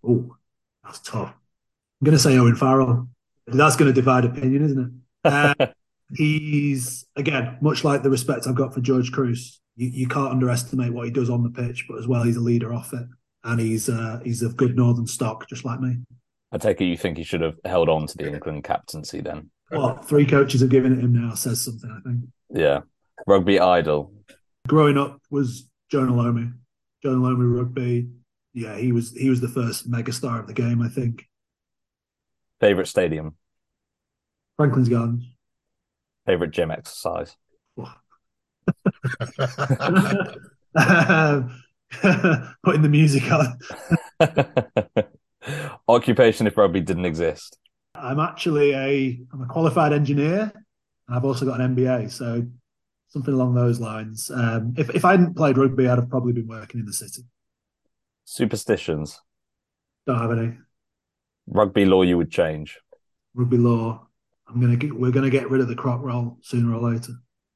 Oh, that's tough. I'm going to say Owen Farrell. That's going to divide opinion, isn't it? Uh, he's again much like the respect I've got for George Kruis. You, you, can't underestimate what he does on the pitch, but as well, he's a leader off it, and he's uh, he's of good northern stock, just like me. I take it you think he should have held on to the England captaincy then? What three coaches have given it him now says something. I think. Yeah, rugby idol. Growing up was Jonah Lomu. Jonah Lomu rugby. Yeah, he was he was the first megastar of the game. I think. Favorite stadium. Franklin's Gardens. Favorite gym exercise. Putting the music on. Occupation if rugby didn't exist. I'm actually a I'm a qualified engineer, and I've also got an MBA. So something along those lines. Um, if if I hadn't played rugby, I'd have probably been working in the city. Superstitions. Don't have any. Rugby law you would change. Rugby law. I'm gonna get. We're gonna get rid of the croc roll sooner or later.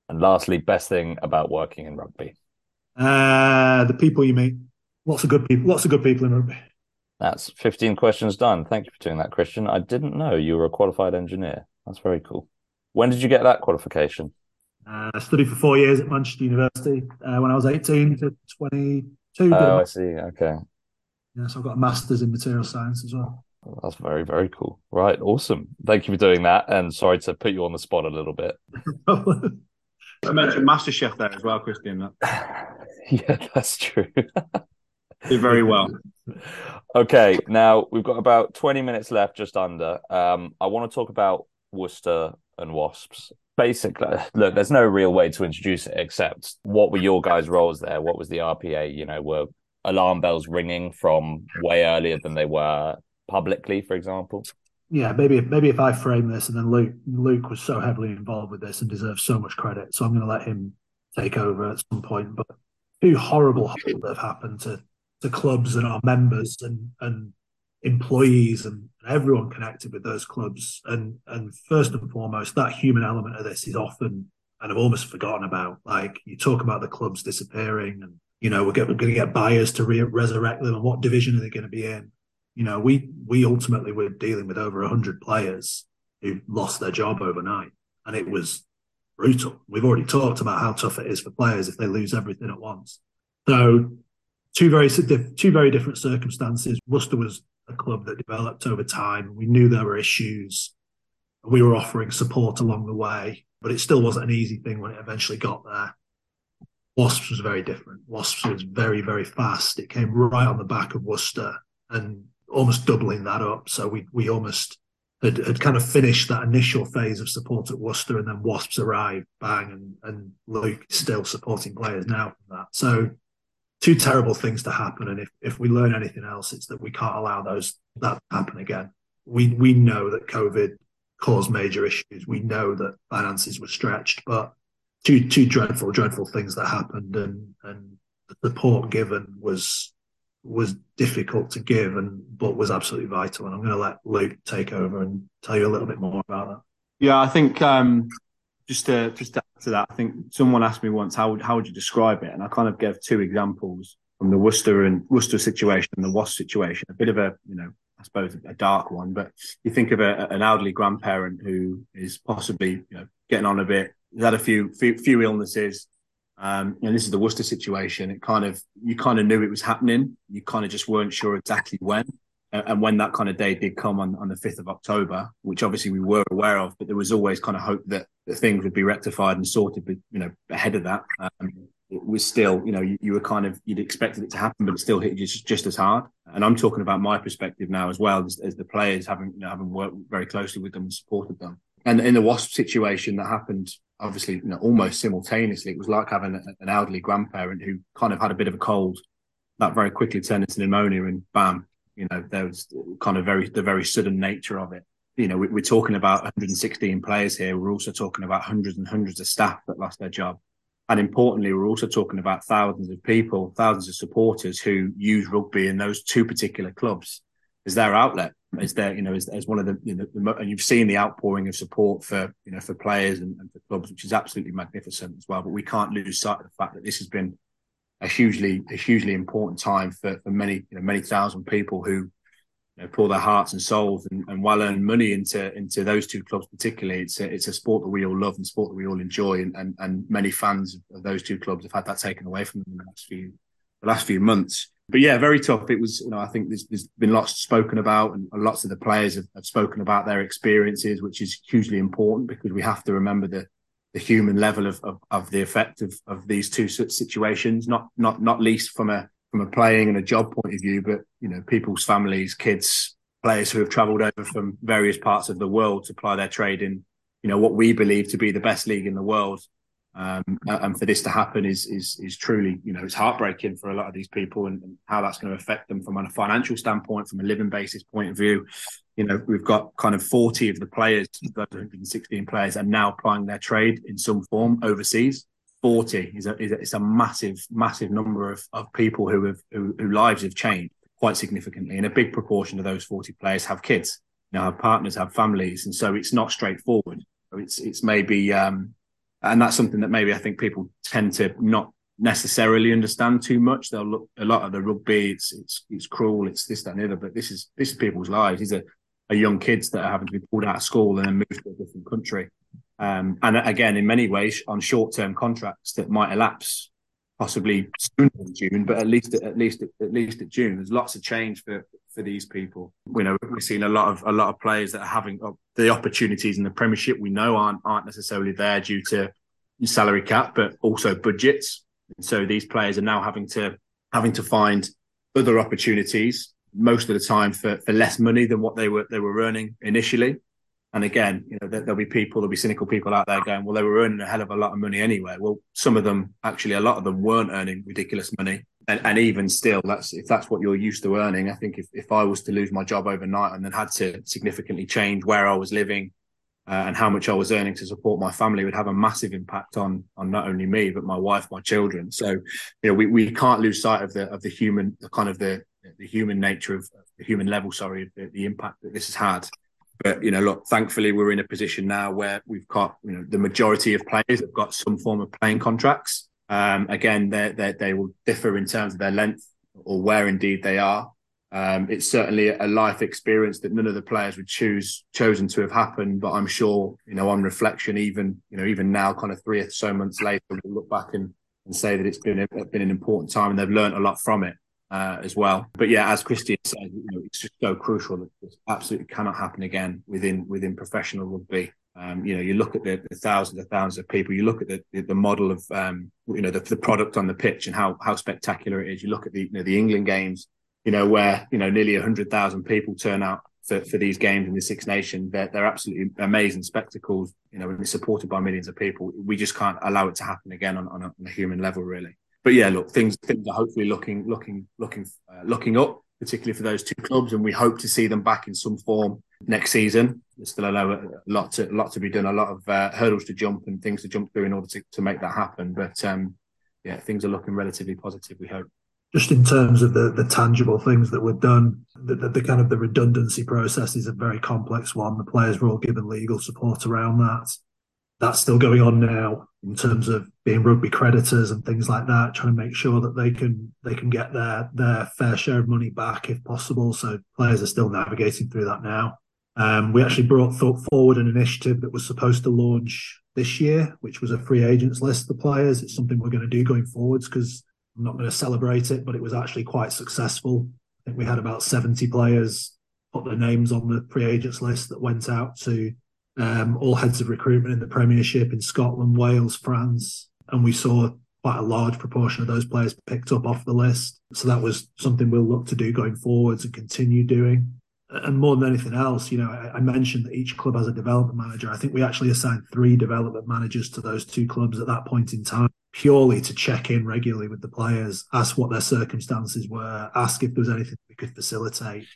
And lastly, best thing about working in rugby. Uh, the people you meet. Lots of good people. Lots of good people in rugby. That's 15 questions done. Thank you for doing that, Christian. I didn't know you were a qualified engineer. That's very cool. When did you get that qualification? Uh, I studied for four years at Manchester University uh, when I was 18 to 22. Oh, I see. Okay. Yeah, so I've got a master's in material science as well. That's very, very cool. Right. Awesome. Thank you for doing that. And sorry to put you on the spot a little bit. I mentioned MasterChef there as well, Christian. yeah, that's true. Did very well. Okay, now we've got about 20 minutes left, just under. Um, I want to talk about Worcester and Wasps. Basically, look, there's no real way to introduce it except what were your guys' roles there? What was the RPA? You know, were alarm bells ringing from way earlier than they were publicly, for example? Yeah, maybe maybe if I frame this and then Luke Luke was so heavily involved with this and deserves so much credit, so I'm going to let him take over at some point. But two horrible that have happened to to clubs and our members and and employees and everyone connected with those clubs. And and first and foremost, that human element of this is often and I've almost forgotten about. Like you talk about the clubs disappearing, and you know we're, we're going to get buyers to re- resurrect them, and what division are they going to be in? You know, we we ultimately were dealing with over hundred players who lost their job overnight, and it was brutal. We've already talked about how tough it is for players if they lose everything at once. So two very two very different circumstances. Worcester was a club that developed over time. We knew there were issues. We were offering support along the way, but it still wasn't an easy thing when it eventually got there. Wasps was very different. Wasps was very, very fast. It came right on the back of Worcester and almost doubling that up. So we we almost had, had kind of finished that initial phase of support at Worcester, and then Wasps arrived, bang, and and Luke is still supporting players now from that. So two terrible things to happen. And if, if we learn anything else, it's that we can't allow those that happen again. We we know that COVID caused major issues. We know that finances were stretched, but two two dreadful, dreadful things that happened and and the support given was was difficult to give and but was absolutely vital. And I'm gonna let Luke take over and tell you a little bit more about that. Yeah, I think um just to just to add to that, I think someone asked me once how would how would you describe it, and I kind of gave two examples from the Worcester and Worcester situation and the Wasp situation. A bit of a you know I suppose a dark one, but you think of a, an elderly grandparent who is possibly you know getting on a bit, has had a few few, few illnesses. Um, and this is the Worcester situation. It kind of you kind of knew it was happening. You kind of just weren't sure exactly when and when that kind of day did come on, on the 5th of October, which obviously we were aware of, but there was always kind of hope that, that things would be rectified and sorted, but, you know, ahead of that. Um, it was still, you know, you, you, were kind of, you'd expected it to happen, but it still hit you just, just as hard. And I'm talking about my perspective now as well as, as the players having, you know, having worked very closely with them and supported them. And in the Wasp situation that happened, obviously, you know, almost simultaneously, it was like having an elderly grandparent who kind of had a bit of a cold that very quickly turned into pneumonia and bam, you know, there was kind of very the very sudden nature of it. You know, we, are talking about 116 players here. We're also talking about hundreds and hundreds of staff that lost their job. And importantly, we're also talking about thousands of people, thousands of supporters who use rugby in those two particular clubs as their outlet, as their, you know, as, as one of the, you know, the, and you've seen the outpouring of support for, you know, for players and, and for clubs, which is absolutely magnificent as well. But we can't lose sight of the fact that this has been a hugely a hugely important time for, for many you know, many thousand people who you know, pour their hearts and souls and, and well earned money into into those two clubs particularly. It's a, it's a sport that we all love and sport that we all enjoy, and, and, and many fans of those two clubs have had that taken away from them in the last few the last few months. But yeah, very tough. It was, you know, I think there's, there's been lots spoken about, and lots of the players have, have, spoken about their experiences, which is hugely important because we have to remember the the human level of, of, of the effect of, of these two situations. Not not not least from a from a playing and a job point of view, but you know, people's families, kids, players who have travelled over from various parts of the world to ply their trade in, you know, what we believe to be the best league in the world. Um, and for this to happen is is is truly, you know, it's heartbreaking for a lot of these people, and, and, how that's going to affect them from a financial standpoint, from a living basis point of view. You know, we've got kind of forty of the players, those 116 players, are now applying their trade in some form overseas. Forty is a, is a, it's a massive, massive number of, of people who have who, who lives have changed quite significantly, and a big proportion of those forty players have kids, you know, have partners, have families, and so it's not straightforward. It's it's maybe um, and that's something that maybe I think people tend to not necessarily understand too much. They'll look a lot of the rugby. It's it's it's cruel. It's this that and the other. But this is this is people's lives. These are, are young kids that are having to be pulled out of school and then moved to a different country. Um, and again, in many ways, on short term contracts that might elapse possibly sooner than June, but at least at least at least at June, there's lots of change for for these people. You know, we've seen a lot of a lot of players that are having the opportunities in the Premiership. We know aren't aren't necessarily there due to salary cap, but also budgets. And so these players are now having to having to find other opportunities most of the time for for less money than what they were they were earning initially. And again, you know, there'll be people, there'll be cynical people out there going, well, they were earning a hell of a lot of money anyway. Well, some of them, actually, a lot of them weren't earning ridiculous money. And, and even still, that's if that's what you're used to earning. I think if, if I was to lose my job overnight and then had to significantly change where I was living uh, and how much I was earning to support my family would have a massive impact on on not only me but my wife, my children. So, you know, we, we can't lose sight of the of the human, the kind of the the human nature of the human level, sorry, the, the impact that this has had. But you know, look, thankfully we're in a position now where we've got you know the majority of players have got some form of playing contracts. Um, again, they they will differ in terms of their length or where indeed they are. Um, it's certainly a life experience that none of the players would choose chosen to have happened. But I'm sure, you know, on reflection, even you know, even now, kind of three or so months later, we'll look back and, and say that it's been a, been an important time and they've learned a lot from it uh, as well. But yeah, as Christian said, you know, it's just so crucial that this absolutely cannot happen again within within professional rugby. Um, you know, you look at the, the, thousands and thousands of people. You look at the the, the model of um, you know the, the, product on the pitch and how how spectacular it is. You look at the you know the England games. You know where you know nearly hundred thousand people turn out for, for these games in the Six Nations. They're they're absolutely amazing spectacles. You know, it's supported by millions of people, we just can't allow it to happen again on, on, a, on a human level, really but yeah, look, things things are hopefully looking looking looking uh, looking up, particularly for those two clubs, and we hope to see them back in some form next season. There's still a lot to a lot to be done, a lot of uh, hurdles to jump and things to jump through in order to, to make that happen. But um, yeah, things are looking relatively positive. We hope. Just in terms of the, the tangible things that were done, the, the, the kind of the redundancy process is a very complex one. The players were all given legal support around that that's still going on now in terms of being rugby creditors and things like that, trying to make sure that they can they can get their their fair share of money back if possible. So players are still navigating through that now. Um, we actually brought forward an initiative that was supposed to launch this year, which was a free agents list for players. It's something we're going to do going forwards because I'm not going to celebrate it, but it was actually quite successful. I think we had about 70 players put their names on the free agents list that went out to um, all heads of recruitment in the Premiership in Scotland, Wales, France, and we saw quite a large proportion of those players picked up off the list. So that was something we'll look to do going forwards and continue doing. And more than anything else, you know, I, I mentioned that each club has a development manager. I think we actually assigned three development managers to those two clubs at that point in time, purely to check in regularly with the players, ask what their circumstances were, ask if there was anything we could facilitate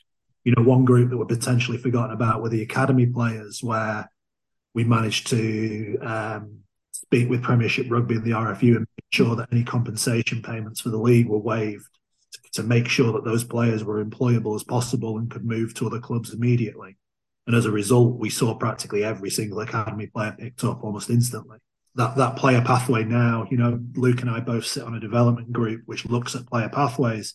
you know, one group that were potentially forgotten about were the academy players, where we managed to um, speak with Premiership Rugby and the RFU and make sure that any compensation payments for the league were waived to, make sure that those players were employable as possible and could move to other clubs immediately. And as a result, we saw practically every single academy player picked up almost instantly. That that player pathway now, you know, Luke and I both sit on a development group which looks at player pathways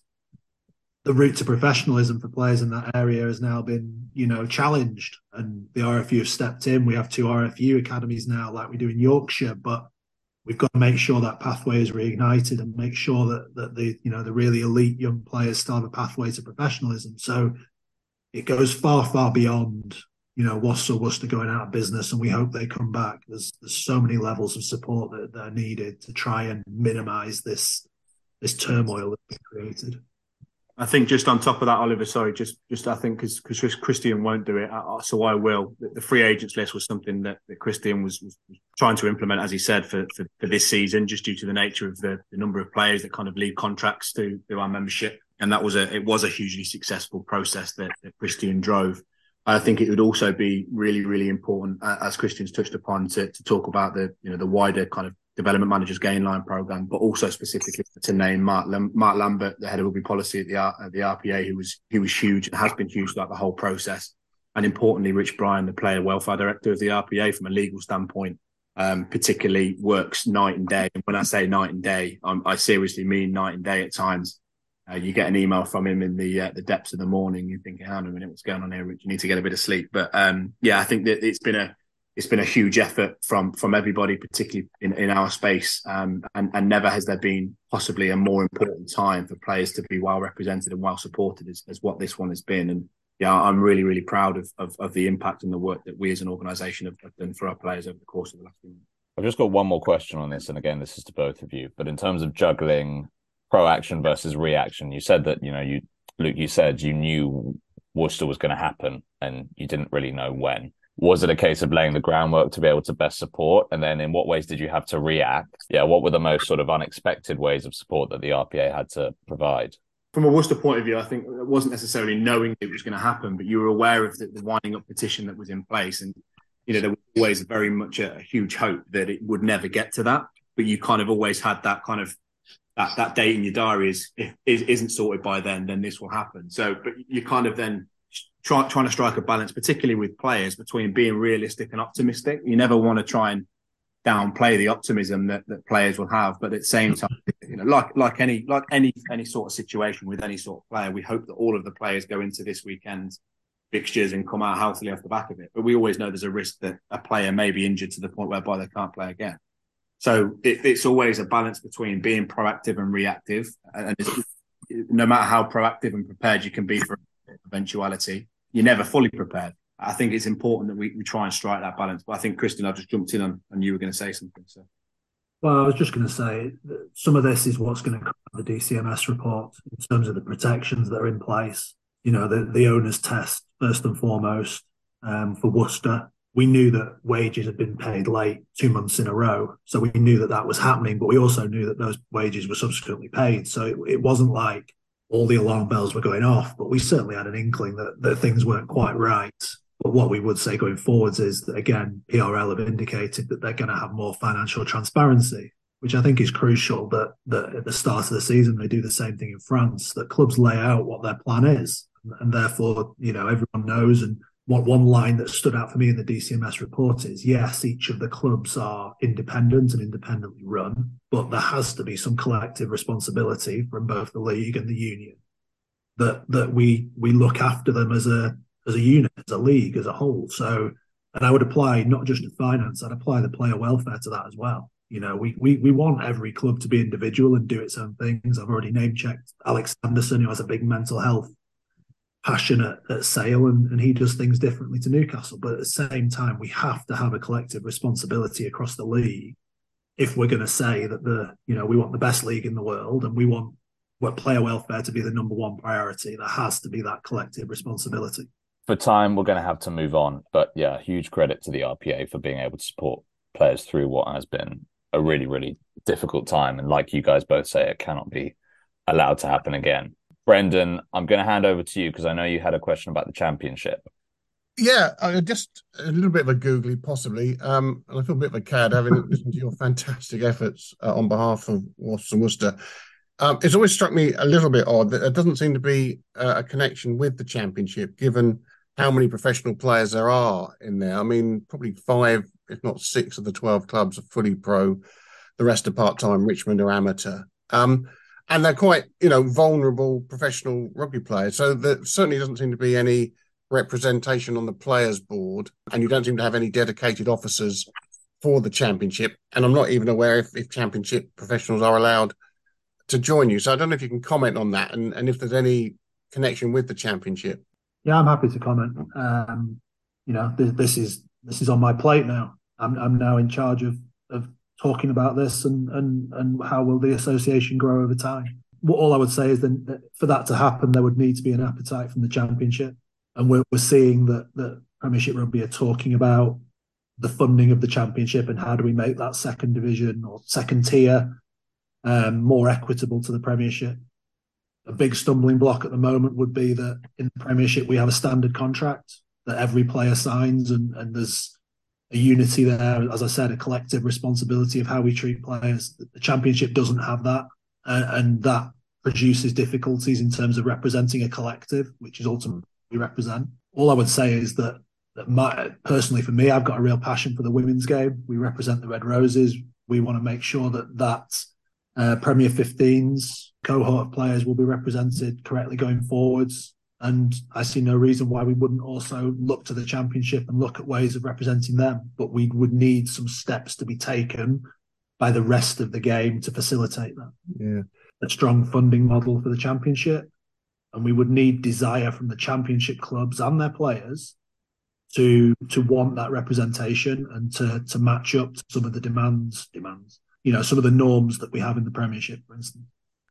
the route to professionalism for players in that area has now been, you know, challenged. And the RFU have stepped in. We have two RFU academies now, like we do in Yorkshire. But we've got to make sure that pathway is reignited and make sure that that the you know the really elite young players still have a pathway to professionalism. So it goes far far beyond you know Worcester Worcester going out of business, and we hope they come back. There's there's so many levels of support that, that are needed to try and minimise this this turmoil that's been created. I think just on top of that, Oliver. Sorry, just just I think because because Christian won't do it, so I will. The, free agents list was something that, that Christian was, was, trying to implement, as he said, for, for, for this season, just due to the nature of the, the number of players that kind of leave contracts to to our membership, and that was a it was a hugely successful process that, that Christian drove. I think it would also be really, really important, uh, as Christian's touched upon, to, to talk about the you know the wider kind of development managers gain line program, but also specifically to name Mark, Mark Lambert, the head of rugby policy at the, at the RPA, who was who was huge and has been huge throughout the whole process. And importantly, Rich Bryan, the player welfare director of the RPA, from a legal standpoint, um, particularly works night and day. And when I say night and day, I'm, i seriously mean night and day at times. Uh, you get an email from him in the uh, the depths of the morning. You're thinking, "Hang on a minute, what's going on here? Rich? You need to get a bit of sleep." But um, yeah, I think that it's been a it's been a huge effort from from everybody, particularly in, in our space. Um, and, and never has there been possibly a more important time for players to be well represented and well supported as, as what this one has been. And yeah, I'm really, really proud of, of, of the impact and the work that we as an organisation have, have, done for our players over the course of the last few months. I've just got one more question on this, and again, this is to both of you. But in terms of juggling proaction versus reaction, you said that you know you Luke, you said you knew Worcester was going to happen, and you didn't really know when was it a case of laying the groundwork to be able to best support? And then in what ways did you have to react? Yeah, what were the most sort of unexpected ways of support that the RPA had to provide? From a Worcester point of view, I think it wasn't necessarily knowing it was going to happen, but you were aware of the, the winding up petition that was in place. And, you know, there was always very much a, a huge hope that it would never get to that. But you kind of always had that kind of that, that date in your diary is if is, isn't sorted by then, then this will happen. So, but you kind of then try, trying to strike a balance, particularly with players, between being realistic and optimistic. You never want to try and downplay the optimism that, that players will have, but at the same time, you know, like like any like any any sort of situation with any sort of player, we hope that all of the players go into this weekend's fixtures and come out healthily off the back of it. But we always know there's a risk that a player may be injured to the point whereby they can't play again. So it, it's always a balance between being proactive and reactive, and no matter how proactive and prepared you can be for eventuality, you're never fully prepared. I think it's important that we, we try and strike that balance. But I think, Christian, I just jumped in and you were going to say something. So. Well, I was just going to say some of this is what's going to come from the DCMS report in terms of the protections that are in place. You know, the, the owner's test, first and foremost, um, for Worcester. We knew that wages had been paid late two months in a row. So we knew that that was happening, but we also knew that those wages were subsequently paid. So it, it wasn't like all the alarm bells were going off, but we certainly had an inkling that, that things weren't quite right. But what we would say going forwards is that again, PRL have indicated that they're going to have more financial transparency, which I think is crucial. That that at the start of the season they do the same thing in France. That clubs lay out what their plan is, and therefore you know everyone knows and what one line that stood out for me in the DCMS report is yes, each of the clubs are independent and independently run, but there has to be some collective responsibility from both the league and the union that that we we look after them as a as a unit, as a league, as a whole. So and I would apply not just to finance, I'd apply the player welfare to that as well. You know, we, we we want every club to be individual and do its own things. I've already name checked Alex Sanderson, who has a big mental health passionate at Sale and, and he does things differently to Newcastle. But at the same time, we have to have a collective responsibility across the league if we're going to say that the you know we want the best league in the world and we want what player welfare to be the number one priority. There has to be that collective responsibility. For time, we're going to have to move on. But yeah, huge credit to the RPA for being able to support players through what has been a really, really difficult time. And like you guys both say, it cannot be allowed to happen again. Brendan, I'm going to hand over to you because I know you had a question about the championship. Yeah, just a little bit of a googly, possibly, um, and I feel a bit of a cad having listened to your fantastic efforts uh, on behalf of Worcester Worcester. Um, it's always struck me a little bit odd that there doesn't seem to be uh, a connection with the championship, given how many professional players there are in there. I mean, probably five, if not six, of the twelve clubs are fully pro. The rest are part time. Richmond are amateur. Um, and they're quite, you know, vulnerable professional rugby players. So there certainly doesn't seem to be any representation on the players' board, and you don't seem to have any dedicated officers for the championship, and I'm not even aware if, if championship professionals are allowed to join you. So I don't know if you can comment on that, and, and if there's any connection with the championship. Yeah, I'm happy to comment. Um, you know, this, this, is this is on my plate now. I'm I'm now in charge of of talking about this and and and how will the association grow over time. What all I would say is then that for that to happen, there would need to be an appetite from the championship, and we're we're seeing that that Premiership Rugby are talking about the funding of the championship and how do we make that second division or second tier um, more equitable to the Premiership. A big stumbling block at the moment would be that in the Premiership we have a standard contract that every player signs, and, and there's a unity there. As I said, a collective responsibility of how we treat players. The Championship doesn't have that, and, and that produces difficulties in terms of representing a collective, which is ultimately we represent. All I would say is that that my, personally for me, I've got a real passion for the women's game. We represent the Red Roses. We want to make sure that that uh, Premier 15s cohort of players will be represented correctly going forwards. And I see no reason why we wouldn't also look to the championship and look at ways of representing them. But we would need some steps to be taken by the rest of the game to facilitate that. Yeah. A strong funding model for the championship. And we would need desire from the championship clubs and their players to to want that representation and to to match up to some of the demands demands you know some of the norms that we have in the Premiership, for instance.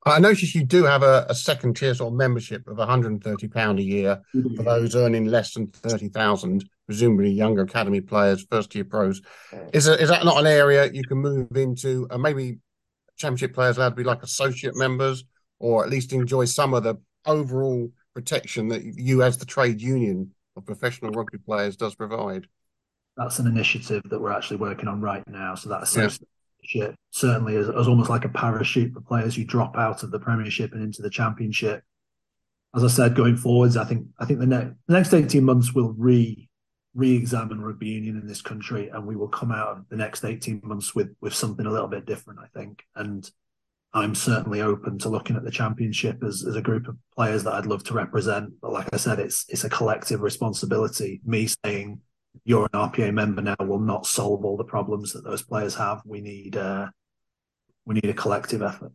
I notice you do have a, a second tier sort of membership of 130 pound a year for those earning less than 30,000, presumably younger academy players, first year pros. Is is that not an area you can move into? Uh, maybe championship players allowed to be like associate members, or at least enjoy some of the overall protection that you, as the trade union of professional rugby players, does provide. That's an initiative that we're actually working on right now. So that associate Certainly as, as almost like a parachute for players who drop out of the Premiership and into the Championship. As I said, going forwards, I think I think the, ne- the next eighteen months will re re-examine rugby union in this country, and we will come out of the next eighteen months with with something a little bit different. I think, and I'm certainly open to looking at the championship as, as a group of players that I'd love to represent. But like I said, it's it's a collective responsibility. Me saying you're an RPA member now will not solve all the problems that those players have. We need uh, we need a collective effort.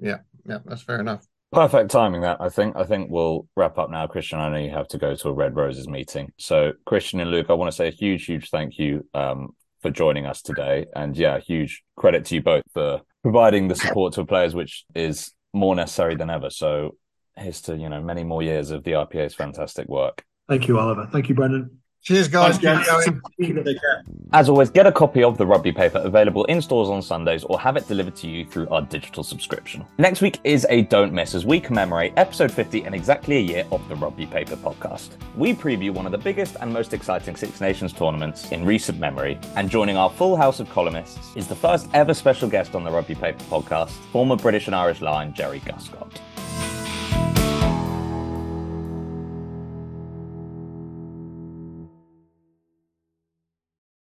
Yeah, yeah, that's fair enough. Perfect timing that I think. I think we'll wrap up now, Christian. I know you have to go to a Red Roses meeting. So Christian and Luke, I want to say a huge, huge thank you um, for joining us today. And yeah, huge credit to you both for providing the support to players, which is more necessary than ever. So here's to, you know, many more years of the RPA's fantastic work. Thank you, Oliver. Thank you, Brendan. Cheers, guys. As always, get a copy of the Rugby Paper available in stores on Sundays or have it delivered to you through our digital subscription. Next week is a don't miss as we commemorate episode 50 and exactly a year of the Rugby Paper podcast. We preview one of the biggest and most exciting Six Nations tournaments in recent memory, and joining our full house of columnists is the first ever special guest on the Rugby Paper podcast, former British and Irish lion Jerry Guscott.